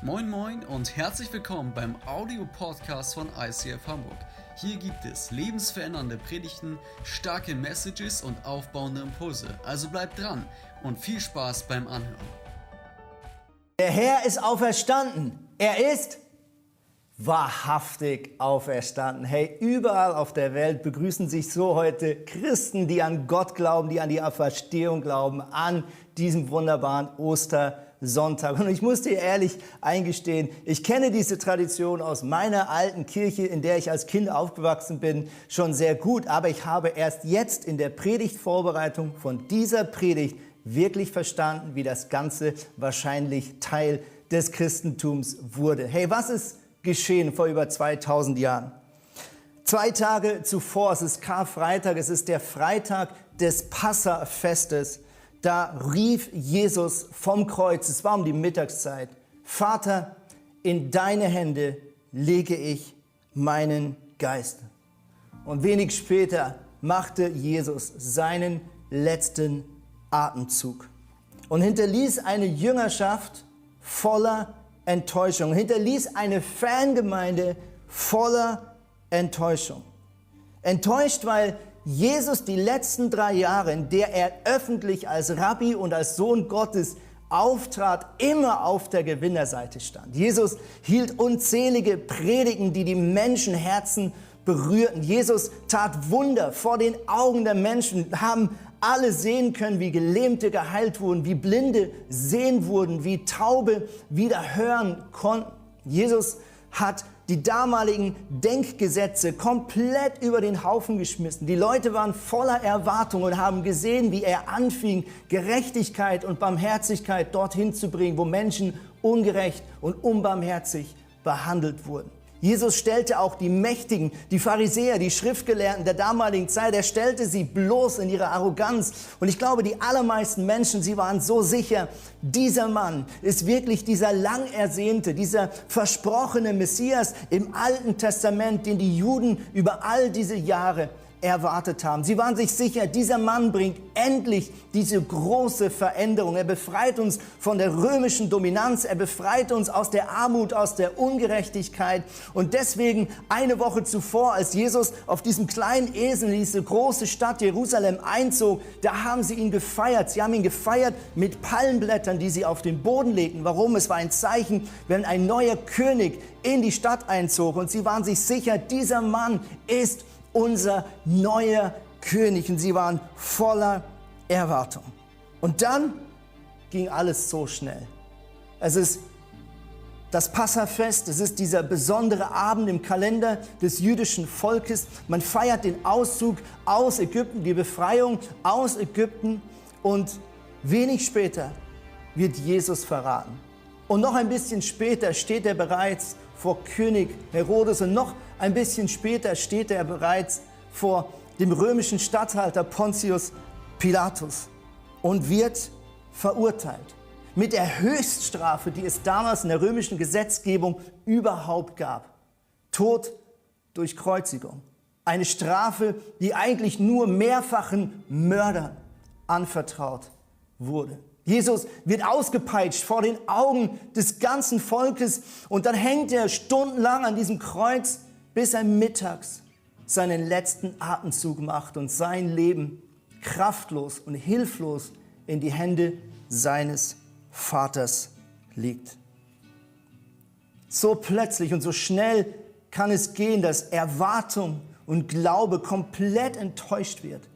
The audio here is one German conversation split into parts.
Moin Moin und herzlich willkommen beim Audio-Podcast von ICF Hamburg. Hier gibt es lebensverändernde Predigten, starke Messages und aufbauende Impulse. Also bleibt dran und viel Spaß beim Anhören. Der Herr ist auferstanden. Er ist wahrhaftig auferstanden. Hey, überall auf der Welt begrüßen sich so heute Christen, die an Gott glauben, die an die Auferstehung glauben, an diesem wunderbaren Oster. Sonntag. Und ich muss dir ehrlich eingestehen, ich kenne diese Tradition aus meiner alten Kirche, in der ich als Kind aufgewachsen bin, schon sehr gut. Aber ich habe erst jetzt in der Predigtvorbereitung von dieser Predigt wirklich verstanden, wie das Ganze wahrscheinlich Teil des Christentums wurde. Hey, was ist geschehen vor über 2000 Jahren? Zwei Tage zuvor, es ist Karfreitag, es ist der Freitag des Passafestes da rief Jesus vom Kreuz, es war um die Mittagszeit, Vater, in deine Hände lege ich meinen Geist. Und wenig später machte Jesus seinen letzten Atemzug und hinterließ eine Jüngerschaft voller Enttäuschung, hinterließ eine Fangemeinde voller Enttäuschung. Enttäuscht, weil Jesus die letzten drei Jahre, in der er öffentlich als Rabbi und als Sohn Gottes auftrat, immer auf der Gewinnerseite stand. Jesus hielt unzählige Predigen, die die Menschenherzen berührten. Jesus tat Wunder vor den Augen der Menschen, haben alle sehen können, wie Gelähmte geheilt wurden, wie Blinde sehen wurden, wie Taube wieder hören konnten. Jesus hat die damaligen Denkgesetze komplett über den Haufen geschmissen. Die Leute waren voller Erwartung und haben gesehen, wie er anfing, Gerechtigkeit und Barmherzigkeit dorthin zu bringen, wo Menschen ungerecht und unbarmherzig behandelt wurden. Jesus stellte auch die Mächtigen, die Pharisäer, die Schriftgelehrten der damaligen Zeit, er stellte sie bloß in ihrer Arroganz. Und ich glaube, die allermeisten Menschen, sie waren so sicher, dieser Mann ist wirklich dieser lang ersehnte, dieser versprochene Messias im Alten Testament, den die Juden über all diese Jahre erwartet haben. Sie waren sich sicher, dieser Mann bringt endlich diese große Veränderung. Er befreit uns von der römischen Dominanz, er befreit uns aus der Armut, aus der Ungerechtigkeit. Und deswegen eine Woche zuvor, als Jesus auf diesem kleinen Esel in diese große Stadt Jerusalem einzog, da haben sie ihn gefeiert. Sie haben ihn gefeiert mit Palmblättern, die sie auf den Boden legten. Warum? Es war ein Zeichen, wenn ein neuer König in die Stadt einzog. Und sie waren sich sicher, dieser Mann ist unser neuer König. Und sie waren voller Erwartung. Und dann ging alles so schnell. Es ist das Passafest, es ist dieser besondere Abend im Kalender des jüdischen Volkes. Man feiert den Auszug aus Ägypten, die Befreiung aus Ägypten und wenig später wird Jesus verraten. Und noch ein bisschen später steht er bereits vor König Herodes und noch ein bisschen später steht er bereits vor dem römischen Statthalter Pontius Pilatus und wird verurteilt mit der Höchststrafe, die es damals in der römischen Gesetzgebung überhaupt gab. Tod durch Kreuzigung. Eine Strafe, die eigentlich nur mehrfachen Mördern anvertraut wurde. Jesus wird ausgepeitscht vor den Augen des ganzen Volkes und dann hängt er stundenlang an diesem Kreuz, bis er mittags seinen letzten Atemzug macht und sein Leben kraftlos und hilflos in die Hände seines Vaters liegt. So plötzlich und so schnell kann es gehen, dass Erwartung und Glaube komplett enttäuscht wird.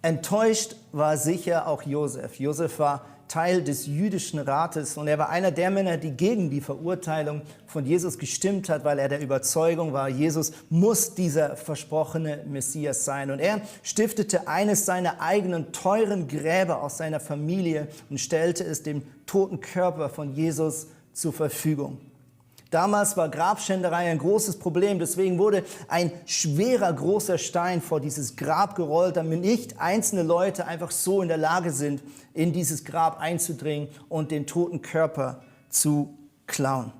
Enttäuscht war sicher auch Josef. Josef war Teil des jüdischen Rates und er war einer der Männer, die gegen die Verurteilung von Jesus gestimmt hat, weil er der Überzeugung war, Jesus muss dieser versprochene Messias sein. Und er stiftete eines seiner eigenen teuren Gräber aus seiner Familie und stellte es dem toten Körper von Jesus zur Verfügung. Damals war Grabschänderei ein großes Problem, deswegen wurde ein schwerer großer Stein vor dieses Grab gerollt, damit nicht einzelne Leute einfach so in der Lage sind, in dieses Grab einzudringen und den toten Körper zu klauen.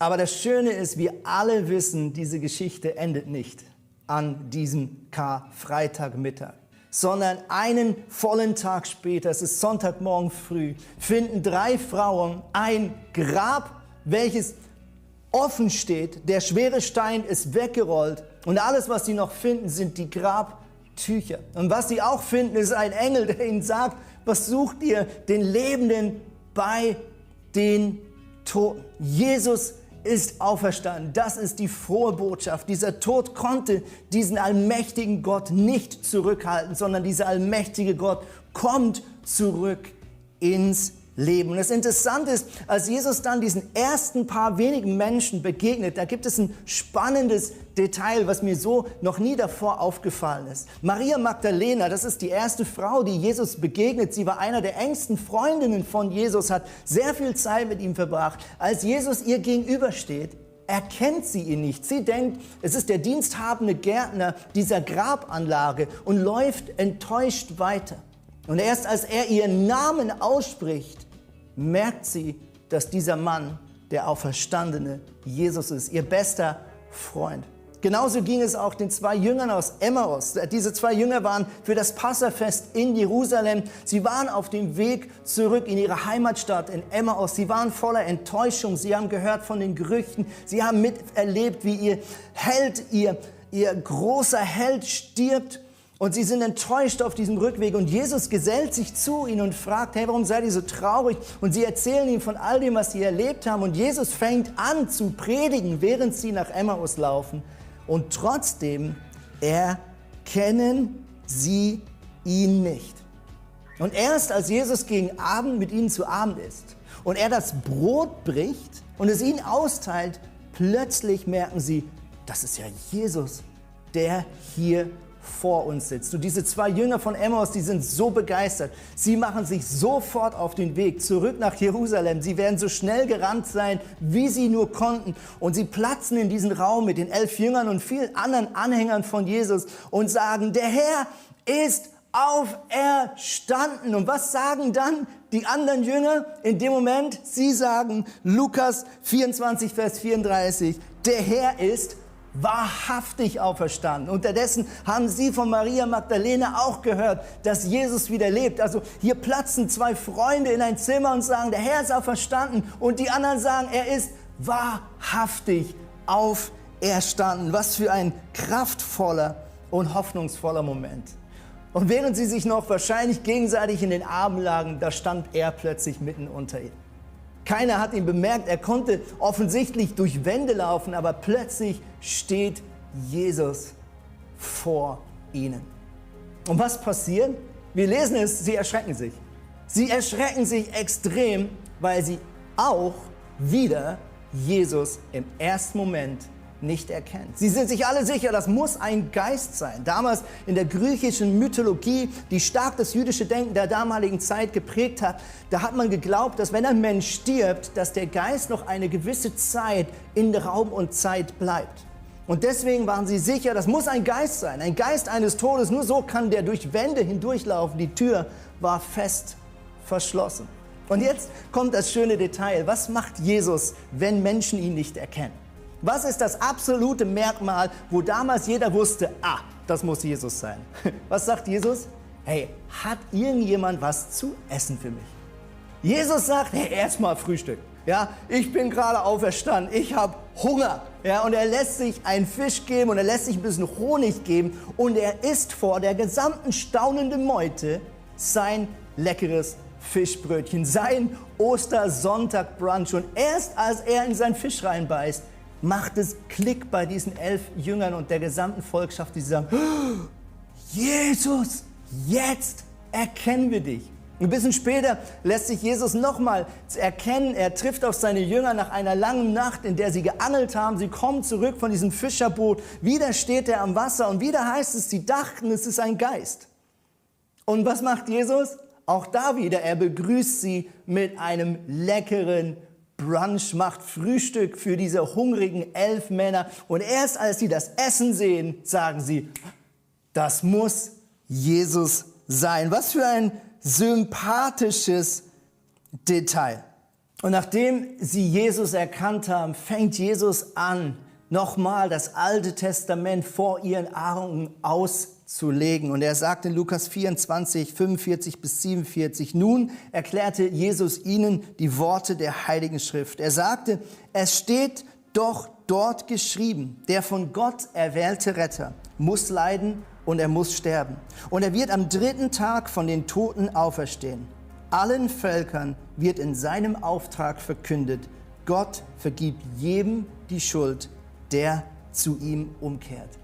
Aber das Schöne ist, wir alle wissen, diese Geschichte endet nicht an diesem Karfreitagmittag sondern einen vollen Tag später, es ist Sonntagmorgen früh, finden drei Frauen ein Grab welches offen steht. Der schwere Stein ist weggerollt und alles, was sie noch finden, sind die Grabtücher. Und was sie auch finden, ist ein Engel, der ihnen sagt, was sucht ihr den Lebenden bei den Toten? Jesus ist auferstanden. Das ist die frohe Botschaft. Dieser Tod konnte diesen allmächtigen Gott nicht zurückhalten, sondern dieser allmächtige Gott kommt zurück ins Leben. Und das Interessante ist, als Jesus dann diesen ersten paar wenigen Menschen begegnet, da gibt es ein spannendes Detail, was mir so noch nie davor aufgefallen ist. Maria Magdalena, das ist die erste Frau, die Jesus begegnet. Sie war einer der engsten Freundinnen von Jesus, hat sehr viel Zeit mit ihm verbracht. Als Jesus ihr gegenübersteht, erkennt sie ihn nicht. Sie denkt, es ist der diensthabende Gärtner dieser Grabanlage und läuft enttäuscht weiter. Und erst als er ihren Namen ausspricht, merkt sie, dass dieser Mann der auferstandene Jesus ist, ihr bester Freund. Genauso ging es auch den zwei Jüngern aus Emmaus. Diese zwei Jünger waren für das Passafest in Jerusalem. Sie waren auf dem Weg zurück in ihre Heimatstadt in Emmaus. Sie waren voller Enttäuschung. Sie haben gehört von den Gerüchten. Sie haben miterlebt, wie ihr Held, ihr, ihr großer Held stirbt und sie sind enttäuscht auf diesem Rückweg und Jesus gesellt sich zu ihnen und fragt, hey, warum seid ihr so traurig? Und sie erzählen ihm von all dem, was sie erlebt haben. Und Jesus fängt an zu predigen, während sie nach Emmaus laufen. Und trotzdem erkennen sie ihn nicht. Und erst als Jesus gegen Abend mit ihnen zu Abend ist und er das Brot bricht und es ihnen austeilt, plötzlich merken sie, das ist ja Jesus, der hier vor uns sitzt. Und diese zwei Jünger von Emmaus, die sind so begeistert. Sie machen sich sofort auf den Weg zurück nach Jerusalem. Sie werden so schnell gerannt sein, wie sie nur konnten. Und sie platzen in diesen Raum mit den elf Jüngern und vielen anderen Anhängern von Jesus und sagen, der Herr ist auferstanden. Und was sagen dann die anderen Jünger in dem Moment? Sie sagen, Lukas 24, Vers 34, der Herr ist wahrhaftig auferstanden. Unterdessen haben sie von Maria Magdalena auch gehört, dass Jesus wieder lebt. Also hier platzen zwei Freunde in ein Zimmer und sagen, der Herr ist auferstanden. Und die anderen sagen, er ist wahrhaftig auferstanden. Was für ein kraftvoller und hoffnungsvoller Moment. Und während sie sich noch wahrscheinlich gegenseitig in den Armen lagen, da stand er plötzlich mitten unter ihnen. Keiner hat ihn bemerkt. Er konnte offensichtlich durch Wände laufen, aber plötzlich steht Jesus vor ihnen. Und was passiert? Wir lesen es, sie erschrecken sich. Sie erschrecken sich extrem, weil sie auch wieder Jesus im ersten Moment nicht erkennt. Sie sind sich alle sicher, das muss ein Geist sein. Damals in der griechischen Mythologie, die stark das jüdische Denken der damaligen Zeit geprägt hat, da hat man geglaubt, dass wenn ein Mensch stirbt, dass der Geist noch eine gewisse Zeit in Raum und Zeit bleibt. Und deswegen waren sie sicher, das muss ein Geist sein, ein Geist eines Todes. Nur so kann der durch Wände hindurchlaufen. Die Tür war fest verschlossen. Und jetzt kommt das schöne Detail. Was macht Jesus, wenn Menschen ihn nicht erkennen? Was ist das absolute Merkmal, wo damals jeder wusste, ah, das muss Jesus sein? Was sagt Jesus? Hey, hat irgendjemand was zu essen für mich? Jesus sagt, hey, erstmal Frühstück. Ja, ich bin gerade auferstanden, ich habe Hunger. Ja, und er lässt sich einen Fisch geben und er lässt sich ein bisschen Honig geben und er isst vor der gesamten staunenden Meute sein leckeres Fischbrötchen, sein Ostersonntag-Brunch. Und erst als er in seinen Fisch reinbeißt, macht es Klick bei diesen elf Jüngern und der gesamten Volkschaft, die sagen, oh, Jesus, jetzt erkennen wir dich. Ein bisschen später lässt sich Jesus nochmal erkennen. Er trifft auf seine Jünger nach einer langen Nacht, in der sie geangelt haben. Sie kommen zurück von diesem Fischerboot. Wieder steht er am Wasser und wieder heißt es, sie dachten, es ist ein Geist. Und was macht Jesus? Auch da wieder, er begrüßt sie mit einem leckeren Brunch, macht Frühstück für diese hungrigen elf Männer. Und erst als sie das Essen sehen, sagen sie, das muss Jesus sein. Was für ein sympathisches Detail. Und nachdem sie Jesus erkannt haben, fängt Jesus an, nochmal das Alte Testament vor ihren Augen auszuführen zu legen. Und er sagt in Lukas 24, 45 bis 47, nun erklärte Jesus ihnen die Worte der Heiligen Schrift. Er sagte, es steht doch dort geschrieben, der von Gott erwählte Retter muss leiden und er muss sterben. Und er wird am dritten Tag von den Toten auferstehen. Allen Völkern wird in seinem Auftrag verkündet, Gott vergibt jedem die Schuld, der zu ihm umkehrt.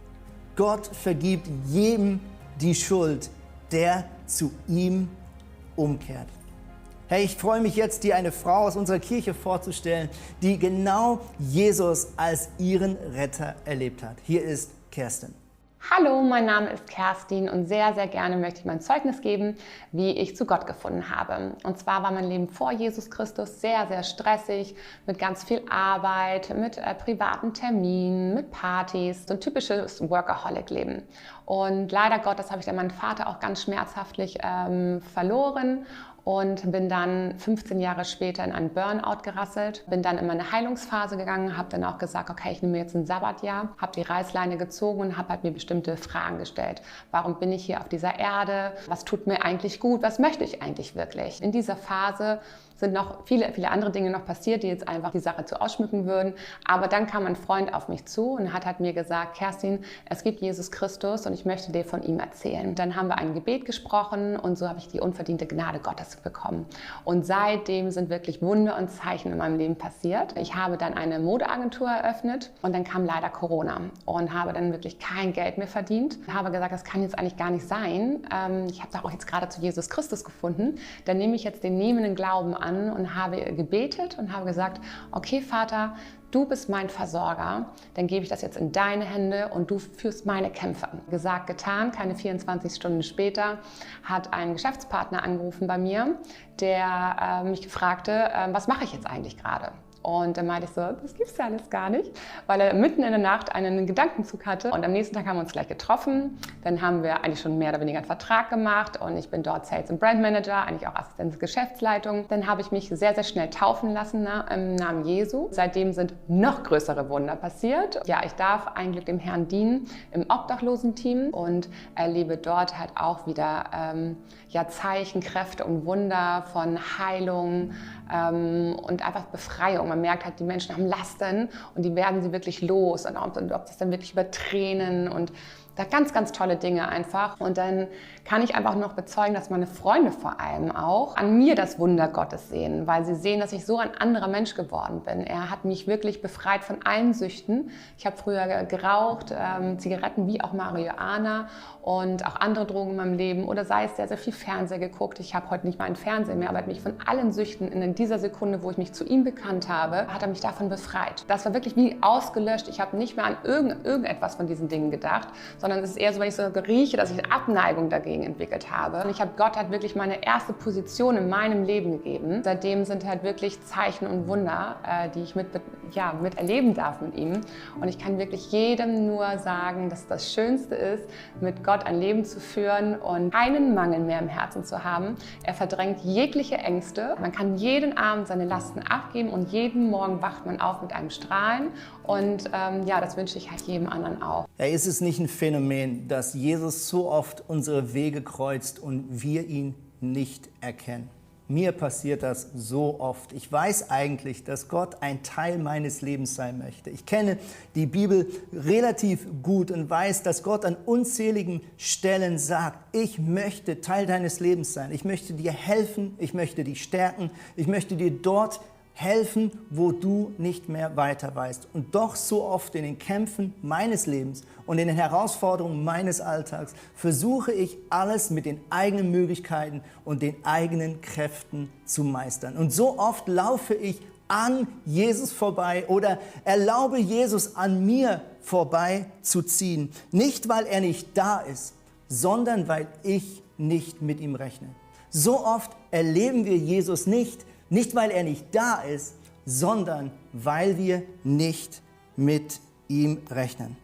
Gott vergibt jedem die Schuld, der zu ihm umkehrt. Hey, ich freue mich jetzt, dir eine Frau aus unserer Kirche vorzustellen, die genau Jesus als ihren Retter erlebt hat. Hier ist Kerstin. Hallo, mein Name ist Kerstin und sehr, sehr gerne möchte ich mein Zeugnis geben, wie ich zu Gott gefunden habe. Und zwar war mein Leben vor Jesus Christus sehr, sehr stressig, mit ganz viel Arbeit, mit äh, privaten Terminen, mit Partys, so ein typisches Workaholic-Leben. Und leider Gottes habe ich dann meinen Vater auch ganz schmerzhaftlich ähm, verloren und bin dann 15 Jahre später in einen Burnout gerasselt, bin dann in meine Heilungsphase gegangen, habe dann auch gesagt, okay, ich nehme jetzt ein Sabbatjahr, habe die Reißleine gezogen und habe halt mir bestimmte Fragen gestellt. Warum bin ich hier auf dieser Erde? Was tut mir eigentlich gut? Was möchte ich eigentlich wirklich? In dieser Phase sind noch viele, viele andere Dinge noch passiert, die jetzt einfach die Sache zu ausschmücken würden. Aber dann kam ein Freund auf mich zu und hat halt mir gesagt, Kerstin, es gibt Jesus Christus und ich möchte dir von ihm erzählen. Dann haben wir ein Gebet gesprochen und so habe ich die unverdiente Gnade Gottes bekommen. Und seitdem sind wirklich Wunder und Zeichen in meinem Leben passiert. Ich habe dann eine Modeagentur eröffnet und dann kam leider Corona und habe dann wirklich kein Geld mehr verdient. Ich habe gesagt, das kann jetzt eigentlich gar nicht sein. Ähm, ich habe da auch jetzt gerade zu Jesus Christus gefunden. Dann nehme ich jetzt den nehmenden Glauben an an und habe gebetet und habe gesagt, okay Vater, du bist mein Versorger, dann gebe ich das jetzt in deine Hände und du führst meine Kämpfe. Gesagt, getan, keine 24 Stunden später hat ein Geschäftspartner angerufen bei mir, der äh, mich fragte, äh, was mache ich jetzt eigentlich gerade? Und dann meinte ich so, das gibt's ja alles gar nicht, weil er mitten in der Nacht einen Gedankenzug hatte. Und am nächsten Tag haben wir uns gleich getroffen. Dann haben wir eigentlich schon mehr oder weniger einen Vertrag gemacht und ich bin dort Sales und Brand Manager, eigentlich auch Assistenz Geschäftsleitung. Dann habe ich mich sehr, sehr schnell taufen lassen im Namen Jesu. Seitdem sind noch größere Wunder passiert. Ja, ich darf eigentlich dem Herrn dienen im Obdachlosenteam und erlebe dort halt auch wieder ähm, ja, Zeichen, Kräfte und Wunder von Heilung ähm, und einfach Befreiung. Man merkt halt, die Menschen haben Lasten und die werden sie wirklich los. Und ob, ob das dann wirklich über Tränen und da ganz, ganz tolle Dinge einfach. Und dann kann ich einfach noch bezeugen, dass meine Freunde vor allem auch an mir das Wunder Gottes sehen, weil sie sehen, dass ich so ein anderer Mensch geworden bin. Er hat mich wirklich befreit von allen Süchten. Ich habe früher geraucht, ähm, Zigaretten wie auch Marihuana und auch andere Drogen in meinem Leben oder sei es sehr, sehr viel Fernseher geguckt. Ich habe heute nicht mal einen Fernseher mehr, aber mich von allen Süchten in dieser Sekunde, wo ich mich zu ihm bekannt habe, hat er mich davon befreit. Das war wirklich wie ausgelöscht. Ich habe nicht mehr an irgend, irgendetwas von diesen Dingen gedacht, sondern sondern es ist eher so, wenn ich so rieche, dass ich eine Abneigung dagegen entwickelt habe. Und ich habe Gott halt wirklich meine erste Position in meinem Leben gegeben. Seitdem sind halt wirklich Zeichen und Wunder, äh, die ich mit, ja, mit erleben darf mit ihm. Und ich kann wirklich jedem nur sagen, dass das Schönste ist, mit Gott ein Leben zu führen und keinen Mangel mehr im Herzen zu haben. Er verdrängt jegliche Ängste. Man kann jeden Abend seine Lasten abgeben und jeden Morgen wacht man auf mit einem Strahlen. Und ähm, ja, das wünsche ich halt jedem anderen auch. Ja, ist es nicht ein Phänomen? Dass Jesus so oft unsere Wege kreuzt und wir ihn nicht erkennen. Mir passiert das so oft. Ich weiß eigentlich, dass Gott ein Teil meines Lebens sein möchte. Ich kenne die Bibel relativ gut und weiß, dass Gott an unzähligen Stellen sagt, ich möchte Teil deines Lebens sein. Ich möchte dir helfen, ich möchte dich stärken, ich möchte dir dort helfen, wo du nicht mehr weiter weißt. Und doch so oft in den Kämpfen meines Lebens und in den Herausforderungen meines Alltags versuche ich alles mit den eigenen Möglichkeiten und den eigenen Kräften zu meistern. Und so oft laufe ich an Jesus vorbei oder erlaube Jesus an mir vorbei zu ziehen. Nicht, weil er nicht da ist, sondern weil ich nicht mit ihm rechne. So oft erleben wir Jesus nicht, nicht, weil er nicht da ist, sondern weil wir nicht mit ihm rechnen.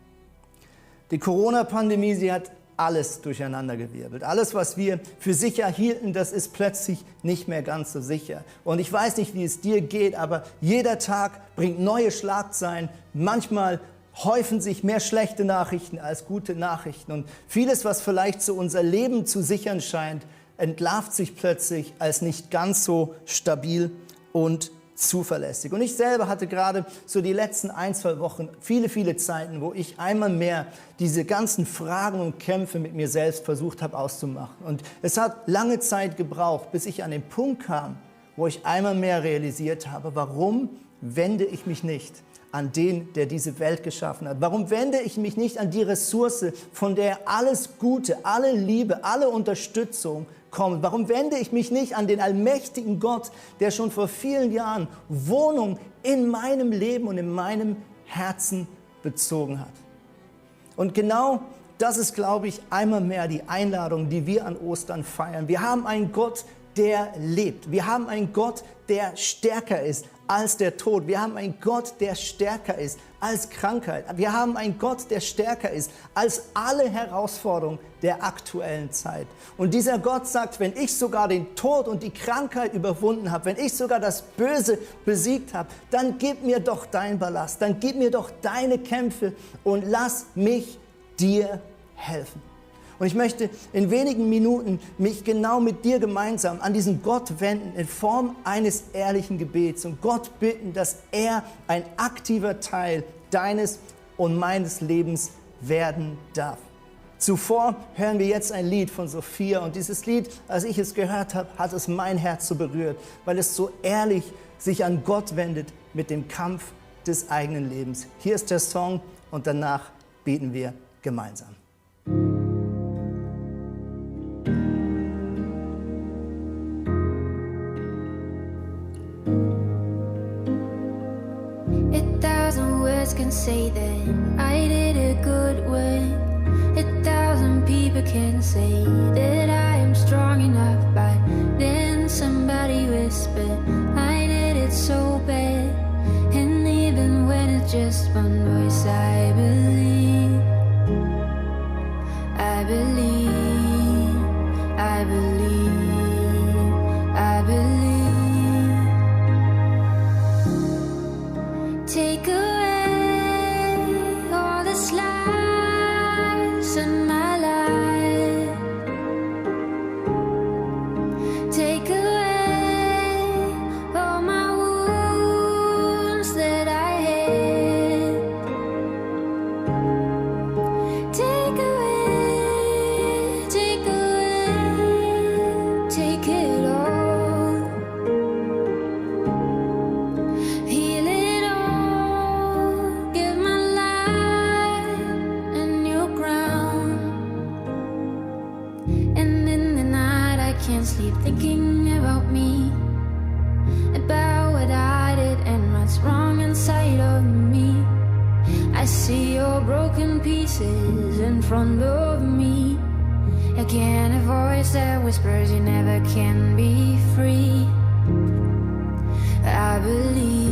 Die Corona-Pandemie, sie hat alles durcheinandergewirbelt. Alles, was wir für sicher hielten, das ist plötzlich nicht mehr ganz so sicher. Und ich weiß nicht, wie es dir geht, aber jeder Tag bringt neue Schlagzeilen. Manchmal häufen sich mehr schlechte Nachrichten als gute Nachrichten. Und vieles, was vielleicht so unser Leben zu sichern scheint, entlarvt sich plötzlich als nicht ganz so stabil und zuverlässig. Und ich selber hatte gerade so die letzten ein, zwei Wochen viele, viele Zeiten, wo ich einmal mehr diese ganzen Fragen und Kämpfe mit mir selbst versucht habe auszumachen. Und es hat lange Zeit gebraucht, bis ich an den Punkt kam, wo ich einmal mehr realisiert habe, warum wende ich mich nicht an den, der diese Welt geschaffen hat? Warum wende ich mich nicht an die Ressource, von der alles Gute, alle Liebe, alle Unterstützung kommt? Warum wende ich mich nicht an den allmächtigen Gott, der schon vor vielen Jahren Wohnung in meinem Leben und in meinem Herzen bezogen hat? Und genau das ist, glaube ich, einmal mehr die Einladung, die wir an Ostern feiern. Wir haben einen Gott, der lebt. Wir haben einen Gott, der stärker ist als der Tod. Wir haben einen Gott, der stärker ist als Krankheit. Wir haben einen Gott, der stärker ist als alle Herausforderungen der aktuellen Zeit. Und dieser Gott sagt, wenn ich sogar den Tod und die Krankheit überwunden habe, wenn ich sogar das Böse besiegt habe, dann gib mir doch dein Ballast, dann gib mir doch deine Kämpfe und lass mich dir helfen. Und ich möchte in wenigen Minuten mich genau mit dir gemeinsam an diesen Gott wenden in Form eines ehrlichen Gebets und Gott bitten, dass er ein aktiver Teil deines und meines Lebens werden darf. Zuvor hören wir jetzt ein Lied von Sophia und dieses Lied, als ich es gehört habe, hat es mein Herz so berührt, weil es so ehrlich sich an Gott wendet mit dem Kampf des eigenen Lebens. Hier ist der Song und danach beten wir gemeinsam. Say that I did a good when a thousand people can say that I am strong enough. But then somebody whispered I did it so bad, and even when it's just one voice, I believe, broken pieces in front of me. Again, a voice that whispers you never can be free. I believe.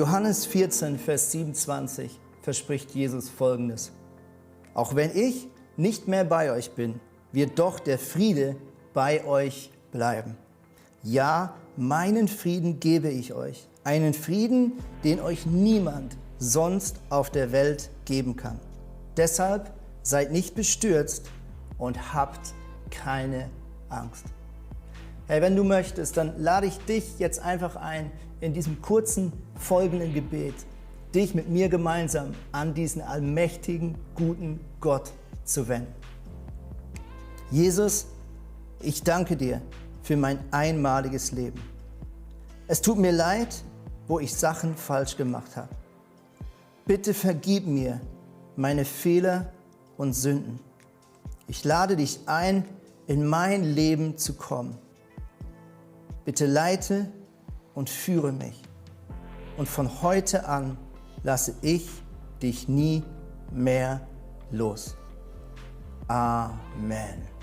Johannes 14, Vers 27 verspricht Jesus Folgendes. Auch wenn ich nicht mehr bei euch bin, wird doch der Friede bei euch bleiben. Ja, meinen Frieden gebe ich euch. Einen Frieden, den euch niemand sonst auf der Welt geben kann. Deshalb seid nicht bestürzt und habt keine Angst. Hey, wenn du möchtest, dann lade ich dich jetzt einfach ein, in diesem kurzen folgenden Gebet, dich mit mir gemeinsam an diesen allmächtigen, guten Gott zu wenden. Jesus, ich danke dir für mein einmaliges Leben. Es tut mir leid, wo ich Sachen falsch gemacht habe. Bitte vergib mir meine Fehler und Sünden. Ich lade dich ein, in mein Leben zu kommen. Bitte leite und führe mich. Und von heute an lasse ich dich nie mehr los. Amen.